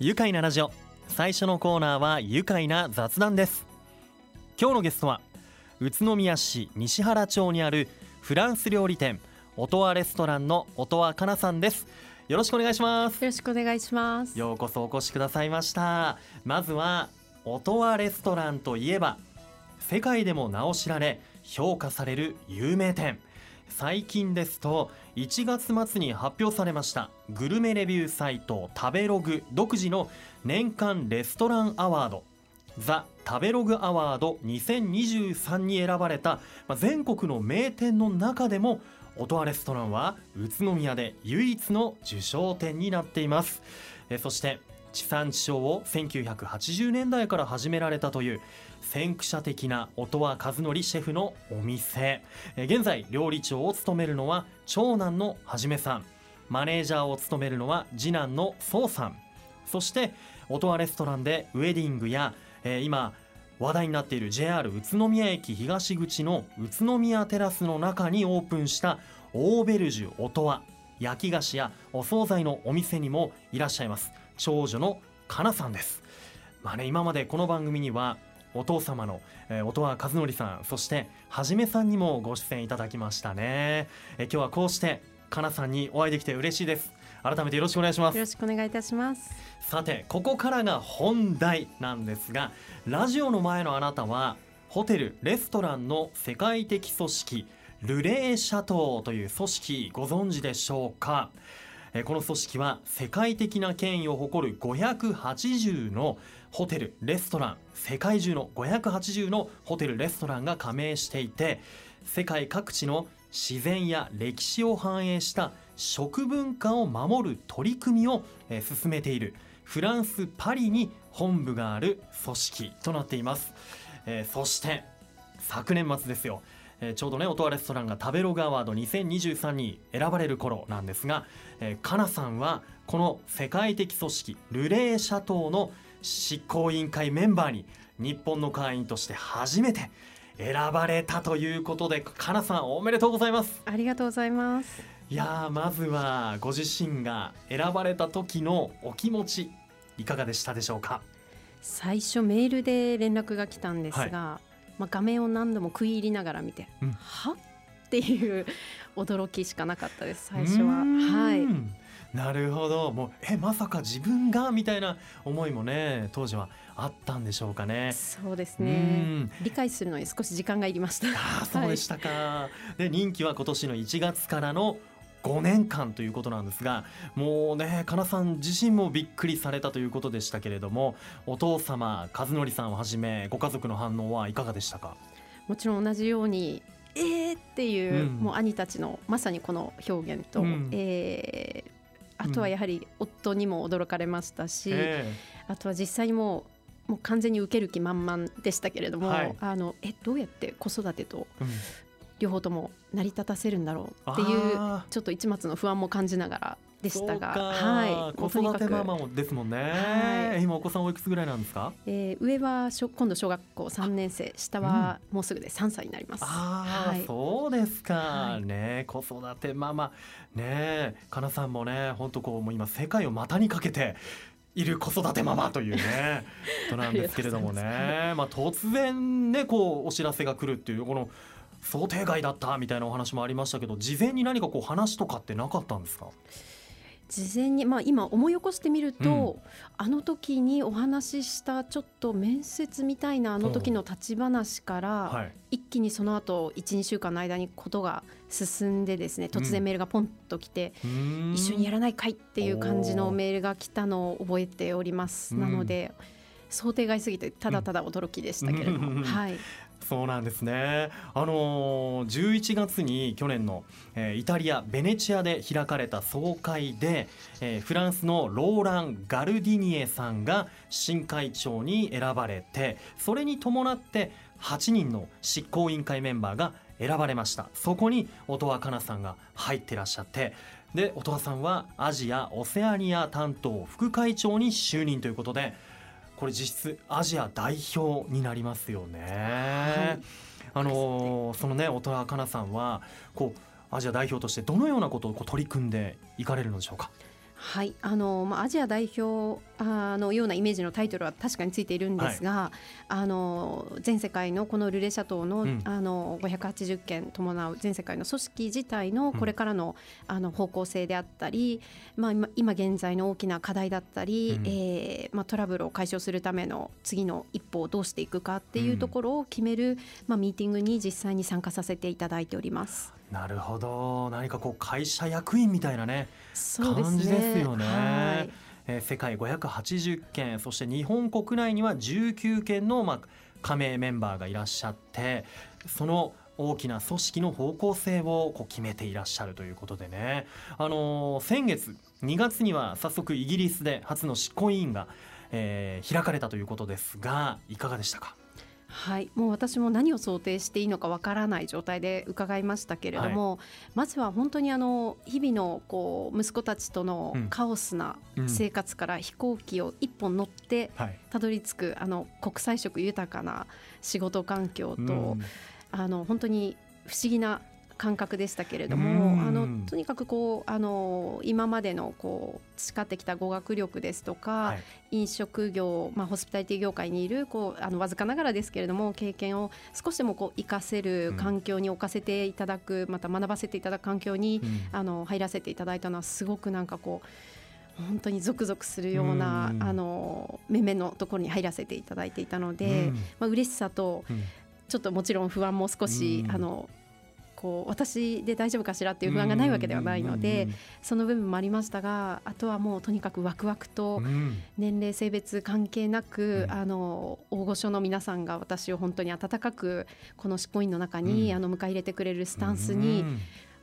愉快なラジオ。最初のコーナーは愉快な雑談です。今日のゲストは宇都宮市西原町にあるフランス料理店音羽レストランの音羽かなさんです。よろしくお願いします。よろしくお願いします。ようこそお越しくださいました。まずは音羽レストランといえば世界でも名を知られ評価される有名店最近ですと1月末に発表されましたグルメレビューサイト食べログ独自の年間レストランアワード。ザ・食べログアワード2023に選ばれたまあ全国の名店の中でも音羽レストランは宇都宮で唯一の受賞店になっています。えそして地産地消を1980年代から始められたという先駆者的な音羽和則シェフのお店。現在料理長を務めるのは長男のはじめさん。マネージャーを務めるのは次男のそうさん。そして音羽レストランでウェディングや、今話題になっている JR 宇都宮駅東口の宇都宮テラスの中にオープンしたオーベルジュ音羽。焼き菓子やお惣菜のお店にもいらっしゃいます。長女のかなさんです。まあね今までこの番組にはお父様の、えー、音羽和則さんそしてはじめさんにもご出演いただきましたね、えー今日はこうしてかなさんにお会いできて嬉しいです。改めてよろしくお願いします。よろしくお願いいたします。さてここからが本題なんですがラジオの前のあなたはホテルレストランの世界的組織ルレーシャトーという組織ご存知でしょうか？えーこの組織は世界的な権威を誇る580のホテルレストラン世界中の580のホテルレストランが加盟していて世界各地の自然や歴史を反映した食文化を守る取り組みをえ進めているフランス・パリに本部がある組織となっています、えそして昨年末ですよ、えーちょうどね音羽レストランが食べログアワード2023に選ばれる頃なんですが、えー、かなさんはこの世界的組織ルレーシャトーの執行委員会メンバーに日本の会員として初めて選ばれたということでかなさんおめでとうございます。ありがとうございます。いやーまずはご自身が選ばれた時のお気持ちいかがでしたでしょうか？最初メールで連絡が来たんですが、まあ、画面を何度も食い入りながら見て、うん。は？っていう驚きしかなかったです最初は。はいなるほど。もうえまさか自分がみたいな思いもね当時はあったんでしょうかね。そうですうねん。理解するのに少し時間がいりました。ああそうでしたか、で任期は今年の1月からの5年間ということなんですがもうねかなさん自身もびっくりされたということでしたけれどもお父様和則さんをはじめご家族の反応はいかがでしたか？もちろん同じようにえーっていう、うん。もう兄たちのまさにこの表現と、うん。えーあとはやはり夫にも驚かれましたし、えあとは実際にもうもう完全に受ける気満々でしたけれども、はいあのえ。どうやって子育てと両方とも成り立たせるんだろうっていうちょっと一末の不安も感じながらでしたが、はい、子育てママもですもんね、はい。今お子さんおいくつぐらいなんですか？えー上は小今度小学校3年生下はもうすぐで3歳になります。ああ、はい。そうですか、はい。ね子育てママ。ねかなさんもね本当こうもう今世界を股にかけている子育てママというね ことなんですけれどもね。まあ突然ねこうお知らせが来るっていうこの想定外だったみたいなお話もありましたけど事前に何かこう話とかってなかったんですか？事前に、まあ、今思い起こしてみると、うん。あの時にお話ししたちょっと面接みたいなあの時の立ち話から、はい。一気にその後12週間の間にことが進んでですね突然メールがポンと来て、うーん。一緒にやらないかいっていう感じのメールが来たのを覚えております。うんなので想定外すぎてただただ驚きでしたけれども、うん。はい、そうなんですね。あのー、11月に去年の、えーイタリアベネチアで開かれた総会で、えーフランスのローラン・ガルディニエさんが新会長に選ばれてそれに伴って8人の執行委員会メンバーが選ばれましたそこに音羽かなさんが入ってらっしゃってで音羽さんはアジア・オセアニア担当副会長に就任ということでこれ実質アジア代表になりますよね。あのーそのね音羽かなさんはこうアジア代表としてどのようなことをこう取り組んでいかれるのでしょうか？はいあのまあ、アジア代表あのようなイメージのタイトルは確かについているんですが、はい、あの全世界のこのルレシャ島の,、うん、あの580件伴う全世界の組織自体のこれからの,、あの方向性であったり、まあ、今今現在の大きな課題だったり、うん、えー、まあ、トラブルを解消するための次の一歩をどうしていくかっていうところを決める、うん、まあ、ミーティングに実際に参加させていただいております。なるほど。何かこう会社役員みたいなね感じですよね。はい。えー、世界580件そして日本国内には19件の、まあ、加盟メンバーがいらっしゃってその大きな組織の方向性をこう決めていらっしゃるということでね、あのー、先月2月には早速イギリスで初の執行委員が、えー、開かれたということですがいかがでしたか？はい、もう私も何を想定していいのかわからない状態で伺いましたけれども、はい、まずは本当にあの日々のこう息子たちとのカオスな生活から飛行機を一本乗ってたどり着く、あの国際色豊かな仕事環境と、あの本当に不思議な感覚でしたけれども、あのとにかくこうあの今までのこう培ってきた語学力ですとか、はい、飲食業、まあ、ホスピタリティ業界にいるこうあのわずかながらですけれども経験を少しでもこう活かせる環境に置かせていただく、うん、また学ばせていただく環境に、うん、あの入らせていただいたのはすごくなんかこう。本当にゾクゾクするような、うん、あの面々のところに入らせていただいていたので、うん、まあ嬉しさと、ちょっともちろん不安も少し、あのこう私で大丈夫かしらっていう不安がないわけではないのでその部分もありましたがあとはもうとにかくワクワクと年齢性別関係なく、あの大御所の皆さんが私を本当に温かくこの執行員の中に、あの迎え入れてくれるスタンスに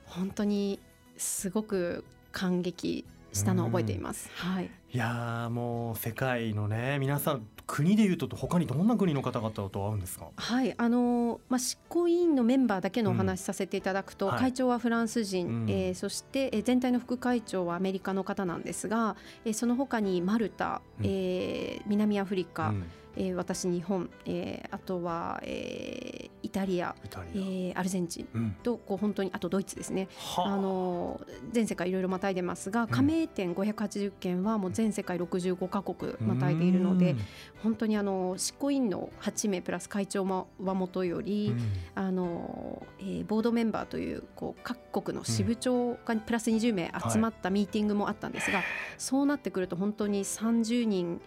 本当にすごく感激したのを覚えています。はい、いやもう世界のね皆さん国でいうと他にどんな国の方々と会うんですか？はいあのまあ執行委員のメンバーだけのお話しさせていただくと、うんはい、会長はフランス人、うん、えー、そしてえ全体の副会長はアメリカの方なんですが、えー、その他にマルタ、うん、えー、南アフリカ。うんえー、私日本、えー、あとは、えー、イタリアえー、アルゼンチンと、こう本当にあとドイツですね、あ。の全世界いろいろまたいでますが加盟店580件はもう全世界65か国またいでいるので本当にあの執行委員の8名プラス会長もはもとより、あのえー、ボードメンバーというこう各国の支部長がプラス20名集まったミーティングもあったんですが、そうなってくると本当に30人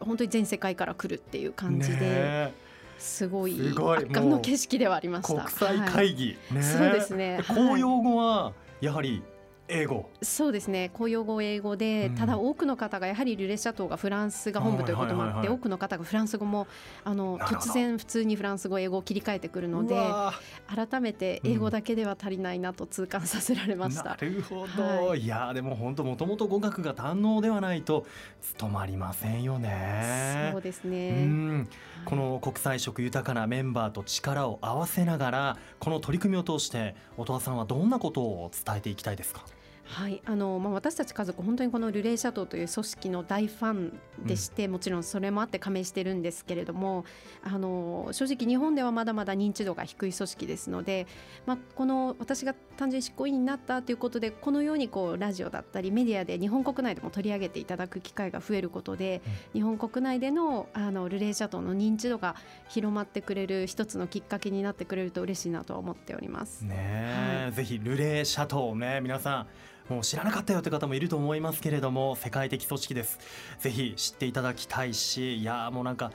本当に全世界から来るっていう感じで。すごい圧巻の景色ではありました。国際会議、はい、そうですね。公用語はやはり英語。そうですね。公用語英語で、うん、ただ多くの方がやはりルレシャ島がフランスが本部ということもあって、多くの方がフランス語もあの突然普通にフランス語英語を切り替えてくるので改めて英語だけでは足りないなと痛感させられました。うん、なるほど、はい、いやでも本当もともと語学が堪能ではないと務まりませんよね。そうですね、この国際色豊かなメンバーと力を合わせながらこの取り組みを通して音羽さんはどんなことを伝えていきたいですかはいあのまあ、私たち家族本当にこのルレイシャトーという組織の大ファンでして、うん、もちろんそれもあって加盟してるんですけれどもあの正直日本ではまだまだ認知度が低い組織ですので、まあ、この私が単純執行委員になったということでこのようにこうラジオだったりメディアで日本国内でも取り上げていただく機会が増えることで、うん、日本国内でのあのルレイシャトーの認知度が広まってくれる一つのきっかけになってくれると嬉しいなと思っております。ね、はい、ぜひルレイシャトーね皆さんもう知らなかったよって方もいると思いますけれども世界的組織です。ぜひ知っていただきたいしいやもうなんか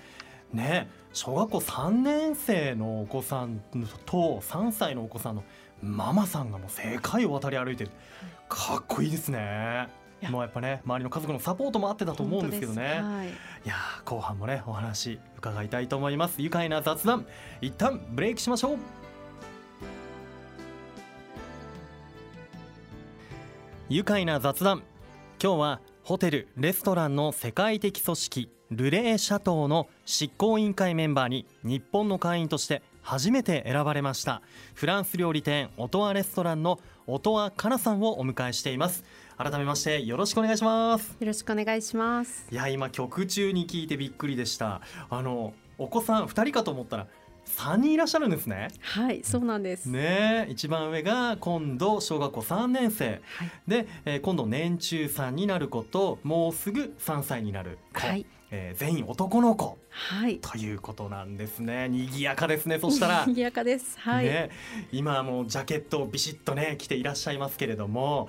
ね小学校3年生のお子さんと3歳のお子さんのママさんがもう世界を渡り歩いてる。かっこいいですね。もうやっぱね周りの家族のサポートもあってだと思うんですけどね、はい、いや後半もねお話伺いたいと思います。愉快な雑談一旦ブレイクしましょう愉快な雑談。今日はホテルレストランの世界的組織ルレーシャトーの執行委員会メンバーに日本の会員として初めて選ばれましたフランス料理店オトワレストランのオトワカナさんをお迎えしています。改めましてよろしくお願いします。よろしくお願いします。いや今曲中に聞いてびっくりでした。あのお子さん2人かと思ったら3人いらっしゃるんですね。はいそうなんです。ね一番上が今度小学校3年生、はい、で、えー、今度年中さんになる子ともうすぐ3歳になる子、はい。えー、全員男の子、はい、ということなんですね。賑やかですね。そしたら。賑やかです。はい、ね、今もジャケットをビシッとね着ていらっしゃいますけれども。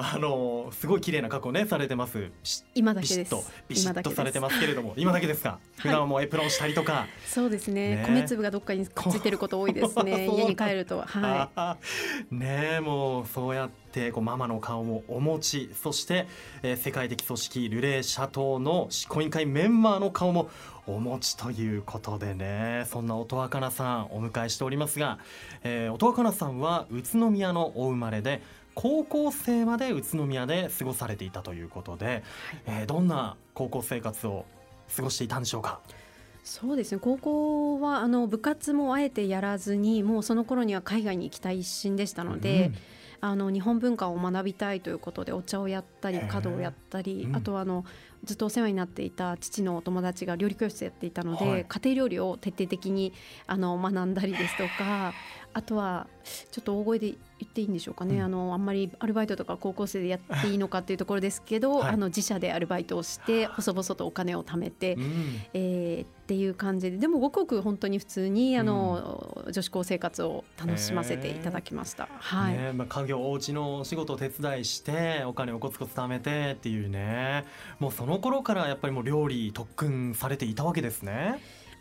あのすごい綺麗な格好ねされてます。今だけです。ビシッとビシッとされてますけれども。今だけです。か？普段はもうエプロンしたりとか、そうですね、ね、米粒がどっかについてること多いですね。家に帰ると。はい。ねもうそうやってこうママの顔もお持ちそして、えー、世界的組織ルレーシャトーの執行委員会メンバーの顔もお持ちということでね。そんな音若菜さんお迎えしておりますが、えー、音若菜さんは宇都宮のお生まれで高校生まで宇都宮で過ごされていたということで、はい、えー、どんな高校生活を過ごしていたんでしょうか？そうですね。高校はあの部活もあえてやらずにもうその頃には海外に行きたい一心でしたので、うん、あの日本文化を学びたいということでお茶をやったり華道をやったり、うん、あとはあのずっとお世話になっていた父のお友達が料理教室やっていたので、はい、家庭料理を徹底的にあの学んだりですとかあとはちょっと大声で言っていいんでしょうかね、うん、あのあんまりアルバイトとか高校生でやっていいのかっていうところですけど、はい、あの自社でアルバイトをして細々とお金を貯めて、うん、えー、っていう感じででもごくごく本当に普通にあの、うん、女子高生活を楽しませていただきました。はい。ねまあ、家業お家の仕事を手伝いしてお金をコツコツ貯めてっていうね。もうその頃からやっぱりもう料理特訓されていたわけですね。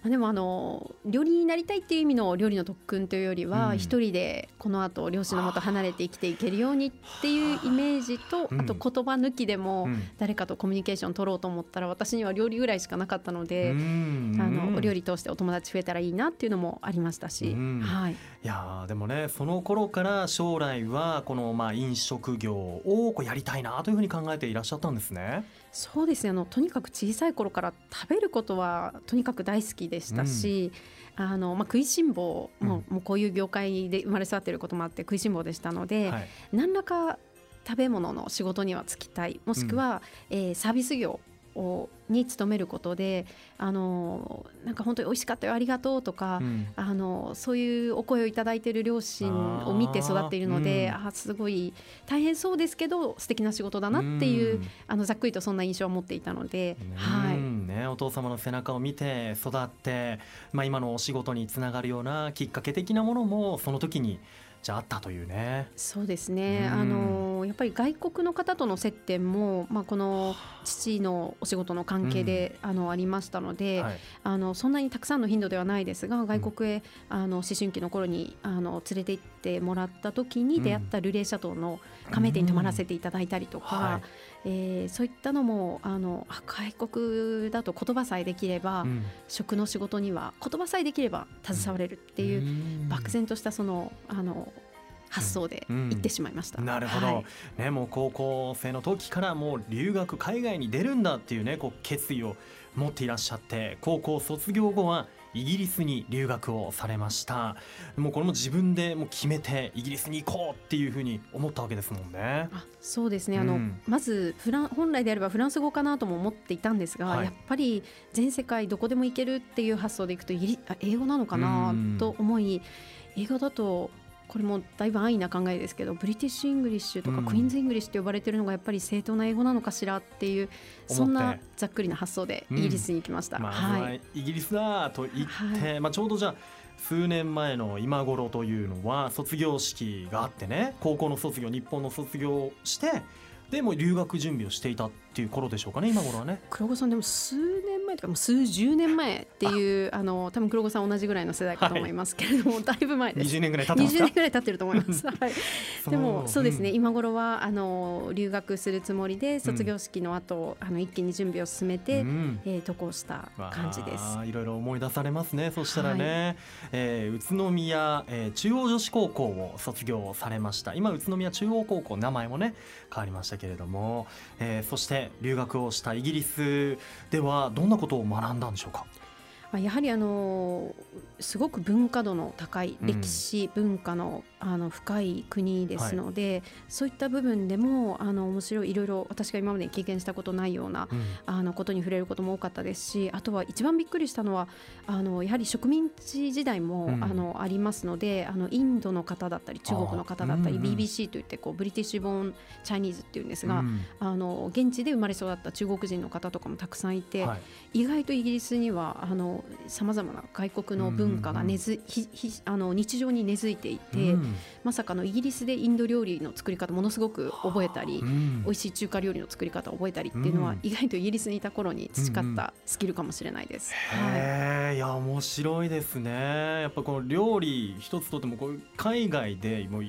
でもあの料理になりたいっていう意味の料理の特訓というよりは、うん、一人でこの後両親のもと離れて生きていけるようにっていうイメージと、あと言葉抜きでも誰かとコミュニケーション取ろうと思ったら私には料理ぐらいしかなかったので、あの料理通してお友達増えたらいいなっていうのもありましたし、はい、いやでもねその頃から将来はこのまあ飲食業をこうやりたいなというふうに考えていらっしゃったんですね。そうですね。あのとにかく小さい頃から食べることはとにかく大好きでしたし、うん、あのまあ、食いしん坊も,、もうこういう業界で生まれ育っていることもあって食いしん坊でしたので、はい、何らか食べ物の仕事には就きたい。もしくは、うん、えー、サービス業をに勤めることであのなんか本当に美味しかったよありがとうとか、うん、あのそういうお声をいただいている両親を見て育っているのであ、うん、すごい大変そうですけど素敵な仕事だなっていう、うん、あのざっくりとそんな印象を持っていたので、はい。ね、お父様の背中を見て育って、まあ、今のお仕事につながるようなきっかけ的なものもその時にじゃあったというね。そうですね。あのやっぱり外国の方との接点もまあこの父のお仕事の関係で、うん、あのありましたので、はい、あのそんなにたくさんの頻度ではないですが外国へ、あの思春期の頃にあの連れて行ってもらった時に出会ったルレーシャトーの加盟店に泊まらせていただいたりとか。はい。えー、そういったのもあの外国だと言葉さえできれば、うん、食の仕事には言葉さえできれば携われるっていう、漠然としたそのあの発想で行ってしまいました、うん、なるほど、はい、ね、もう高校生の時からもう留学海外に出るんだっていうねこう決意を持っていらっしゃって高校卒業後はイギリスに留学をされました。もうこれも自分でもう決めてイギリスに行こうっていうふうに思ったわけですもんね。あそうですね、あのまずフラン本来であればフランス語かなとも思っていたんですが、はい、やっぱり全世界どこでも行けるっていう発想でいくとイギリ英語なのかなと思い英語だとこれもだいぶ安易な考えですけどブリティッシュ・イングリッシュとか、クイーンズ・イングリッシュと呼ばれてるのがやっぱり正当な英語なのかしらっていうそんなざっくりな発想でイギリスに行きました。うん、まあ、はい、イギリスだと言って、はい、まあ、ちょうどじゃあ数年前の今頃というのは卒業式があってね高校の卒業日本の卒業してでも留学準備をしていた。っていう頃でしょうかね今頃はね。黒子さんでも数年前とかもう数十年前っていうあの多分黒子さん同じぐらいの世代かと思いますけれども、はい、だいぶ前です。20年ぐらい経ってます20年ぐらい経ってると思います、はい、でもそう。ですね、うん、今頃はあの留学するつもりで卒業式の後、うん、あの一気に準備を進めて、うん、えー、渡航した感じです。いろいろ思い出されますねそしたらね、はい、えー、宇都宮、えー、中央女子高校を卒業されました。今宇都宮中央高校名前もね変わりましたけれども、えー、そして留学をしたイギリスではどんなことを学んだんでしょうか？やはりあのすごく文化度の高い歴史、うん、文化のあの深い国ですので、はい、そういった部分でもあの面白いいろいろ私が今まで経験したことないような、うん、あのことに触れることも多かったですしあとは一番びっくりしたのはあのやはり植民地時代も、うん、あのありますのであのインドの方だったり中国の方だったり BBC といってこうブリティッシュ・ボーン・チャイニーズっていうんですが、あの現地で生まれ育った中国人の方とかもたくさんいて、はい、意外とイギリスにはあのさまざまな外国の文化が根付、ひひあの日常に根付いていて、うん、まさかのイギリスでインド料理の作り方ものすごく覚えたり、うん、美味しい中華料理の作り方を覚えたりっていうのは、意外とイギリスにいた頃に培ったスキルかもしれないです。はい、いや面白いですね。やっぱこの料理一つとってもこう海外でもう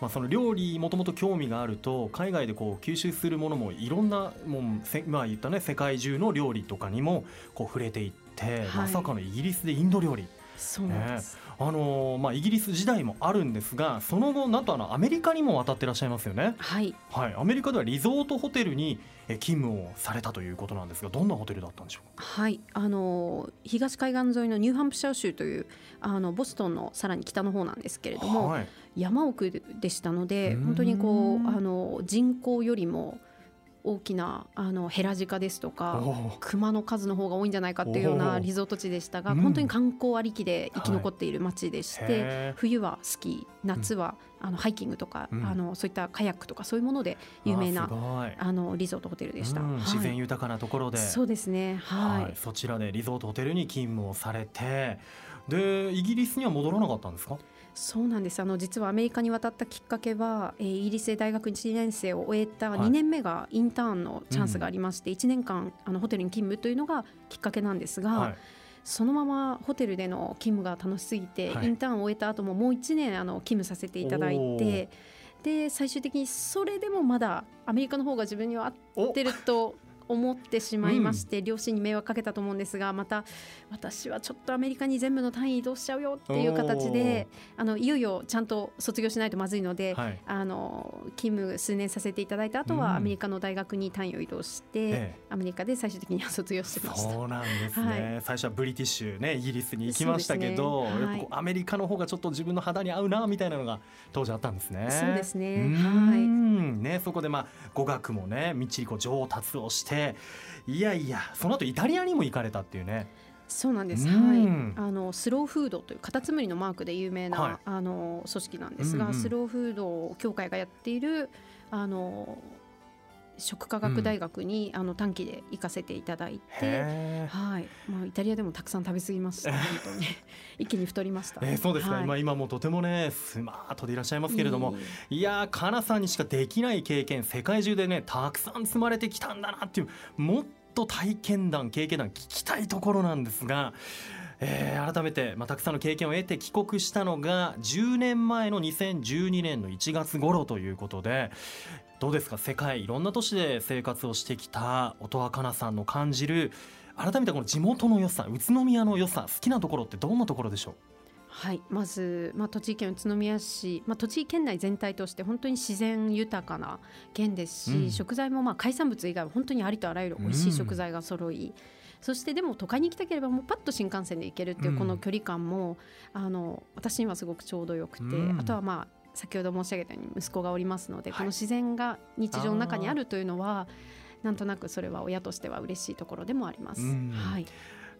まあ、その料理もともと興味があると海外でこう吸収するものもいろんなもうまあ言ったね世界中の料理とかにもこう触れていって、はい、まさかのイギリスでインド料理。そうです、ね、あのまあ、イギリス時代もあるんですがその後なんとあのアメリカにも渡ってらっしゃいますよね。はい、はい、アメリカではリゾートホテルに勤務をされたということなんですがどんなホテルだったんでしょうか？はい。あの東海岸沿いのニューハンプシャー州というあのボストンのさらに北の方なんですけれども、はい、山奥でしたので本当にこうあの人口よりも大きなあのヘラジカですとか熊の数の方が多いんじゃないかっていうようなリゾート地でしたが、本当に観光ありきで生き残っている街でして、はい、冬はスキー夏は、あのハイキングとか、うん、あのそういったカヤックとかそういうもので有名なあのリゾートホテルでした、うん。はい、自然豊かなところで。そうですね、はい、はい、そちらでリゾートホテルに勤務をされてでイギリスには戻らなかったんですか？そうなんです。あの実はアメリカに渡ったきっかけは、えー、イギリスで大学1年生を終えた2年目がインターンのチャンスがありまして、はい、1年間あのホテルに勤務というのがきっかけなんですが、はい、そのままホテルでの勤務が楽しすぎて、はい、インターンを終えた後ももう1年あの勤務させていただいてで最終的にそれでもまだアメリカの方が自分には合ってると思ってしまいまして、うん、両親に迷惑かけたと思うんですがまた私はちょっとアメリカに全部の単位移動しちゃうよっていう形であのいよいよちゃんと卒業しないとまずいので、はい、あの勤務数年させていただいた後はアメリカの大学に単位を移動して、うん、アメリカで最終的には卒業してました。そうなんですね、はい、最初はブリティッシュねイギリスに行きましたけど、ね。はい、アメリカの方がちょっと自分の肌に合うなみたいなのが当時あったんですね。そうですね。はい。ねそこでまあ語学もねみっちりこう上達をしていやいやその後イタリアにも行かれたっていうね。そうなんです、はい、あのスローフードというカタツムリのマークで有名な、はい、あの組織なんですが、うんうん、スローフード協会がやっているあの食科学大学に、うん、あの短期で行かせていただいて、はい、まあイタリアでもたくさん食べ過ぎました。本当に。一気に太りました。えー、そうですか、はい、今今もとてもねスマートでいらっしゃいますけれども、いやかなさんにしかできない経験世界中でねたくさん積まれてきたんだなっていうもっと体験談経験談聞きたいところなんですが。えー、改めて、まあ、たくさんの経験を得て帰国したのが10年前の2012年の1月頃ということでどうですか？世界いろんな都市で生活をしてきた音羽香奈さんの感じる改めてこの地元の良さ宇都宮の良さ好きなところってどんなところでしょう？はいまず、まあ、栃木県宇都宮市、まあ、栃木県内全体として本当に自然豊かな県ですし、うん、食材もまあ海産物以外は本当にありとあらゆる美味しい食材が揃い、うん、そしてでも都会に行きたければもうパッと新幹線で行けるっていうこの距離感も、うん、あの私にはすごくちょうどよくて、あとはまあ先ほど申し上げたように息子がおりますので、はい、この自然が日常の中にあるというのはなんとなくそれは親としては嬉しいところでもあります。はい。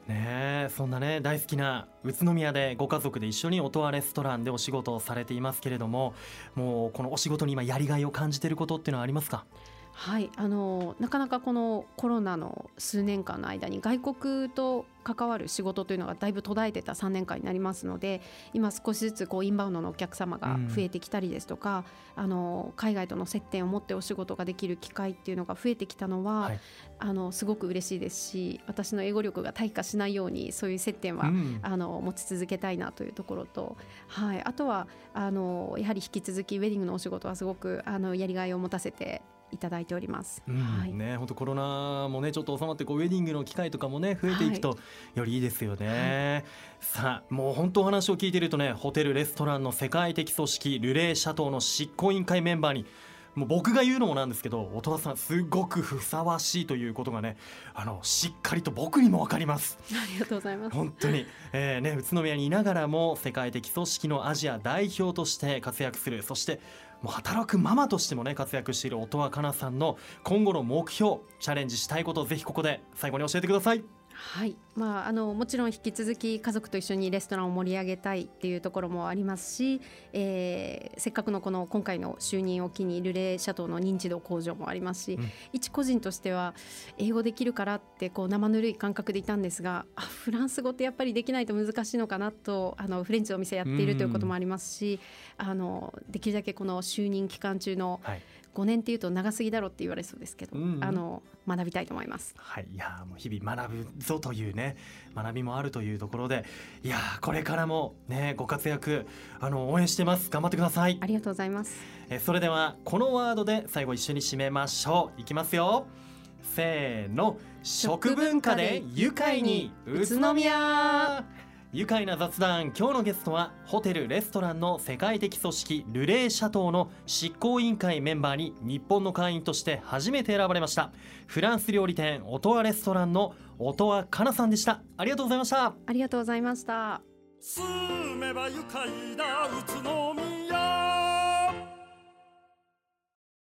ねそんなね大好きな宇都宮でご家族で一緒に音羽レストランでお仕事をされていますけれどももうこのお仕事に今やりがいを感じていることっていうのはありますか？はいあのなかなかこのコロナの数年間の間に外国と関わる仕事というのがだいぶ途絶えてた3年間になりますので今少しずつこうインバウンドのお客様が増えてきたりですとか、うん、あの海外との接点を持ってお仕事ができる機会っていうのが増えてきたのは、はい、あのすごく嬉しいですし私の英語力が退化しないようにそういう接点は、うん、あの持ち続けたいなというところと、はい、あとはあのやはり引き続きウェディングのお仕事はすごくあのやりがいを持たせていただいております。うん、はい、ね本当コロナもねちょっと収まってこうウェディングの機会とかもね増えていくとよりいいですよね。はい、さあもう本当お話を聞いているとねホテルレストランの世界的組織ルレーシャトーの執行委員会メンバーにもう僕が言うのもなんですけど音羽さんすごくふさわしいということがねあのしっかりと僕にも分かります。ありがとうございます。本当に、えーね、宇都宮にいながらも世界的組織のアジア代表として活躍する。そしてもう働くママとしてもね活躍している音羽香奈さんの今後の目標チャレンジしたいことをぜひここで最後に教えてくださいはい。まあ、あのもちろん引き続き家族と一緒にレストランを盛り上げたいっていうところもありますし、えー、せっかくのこの今回の就任を機にルレーシャトーの認知度向上もありますし、うん、一個人としては英語できるからってこう生ぬるい感覚でいたんですがあフランス語ってやっぱりできないと難しいのかなとあのフレンチのお店やっているということもありますし、あのできるだけこの就任期間中の、はい5年っていうと長すぎだろって言われそうですけど、うんうん、あの学びたいと思います。はい、いやもう日々学ぶぞというね学びもあるというところでいやこれからもねご活躍あの応援してます頑張ってください。ありがとうございます。えそれではこのワードで最後一緒に締めましょう。いきますよ。せーの食文化で愉快に宇都宮。愉快な雑談今日のゲストはホテルレストランの世界的組織ルレーシャトーの執行委員会メンバーに日本の会員として初めて選ばれました。フランス料理店オトワレストランの音羽かなさんでした。ありがとうございました。ありがとうございました。住めば愉快だ。宇都宮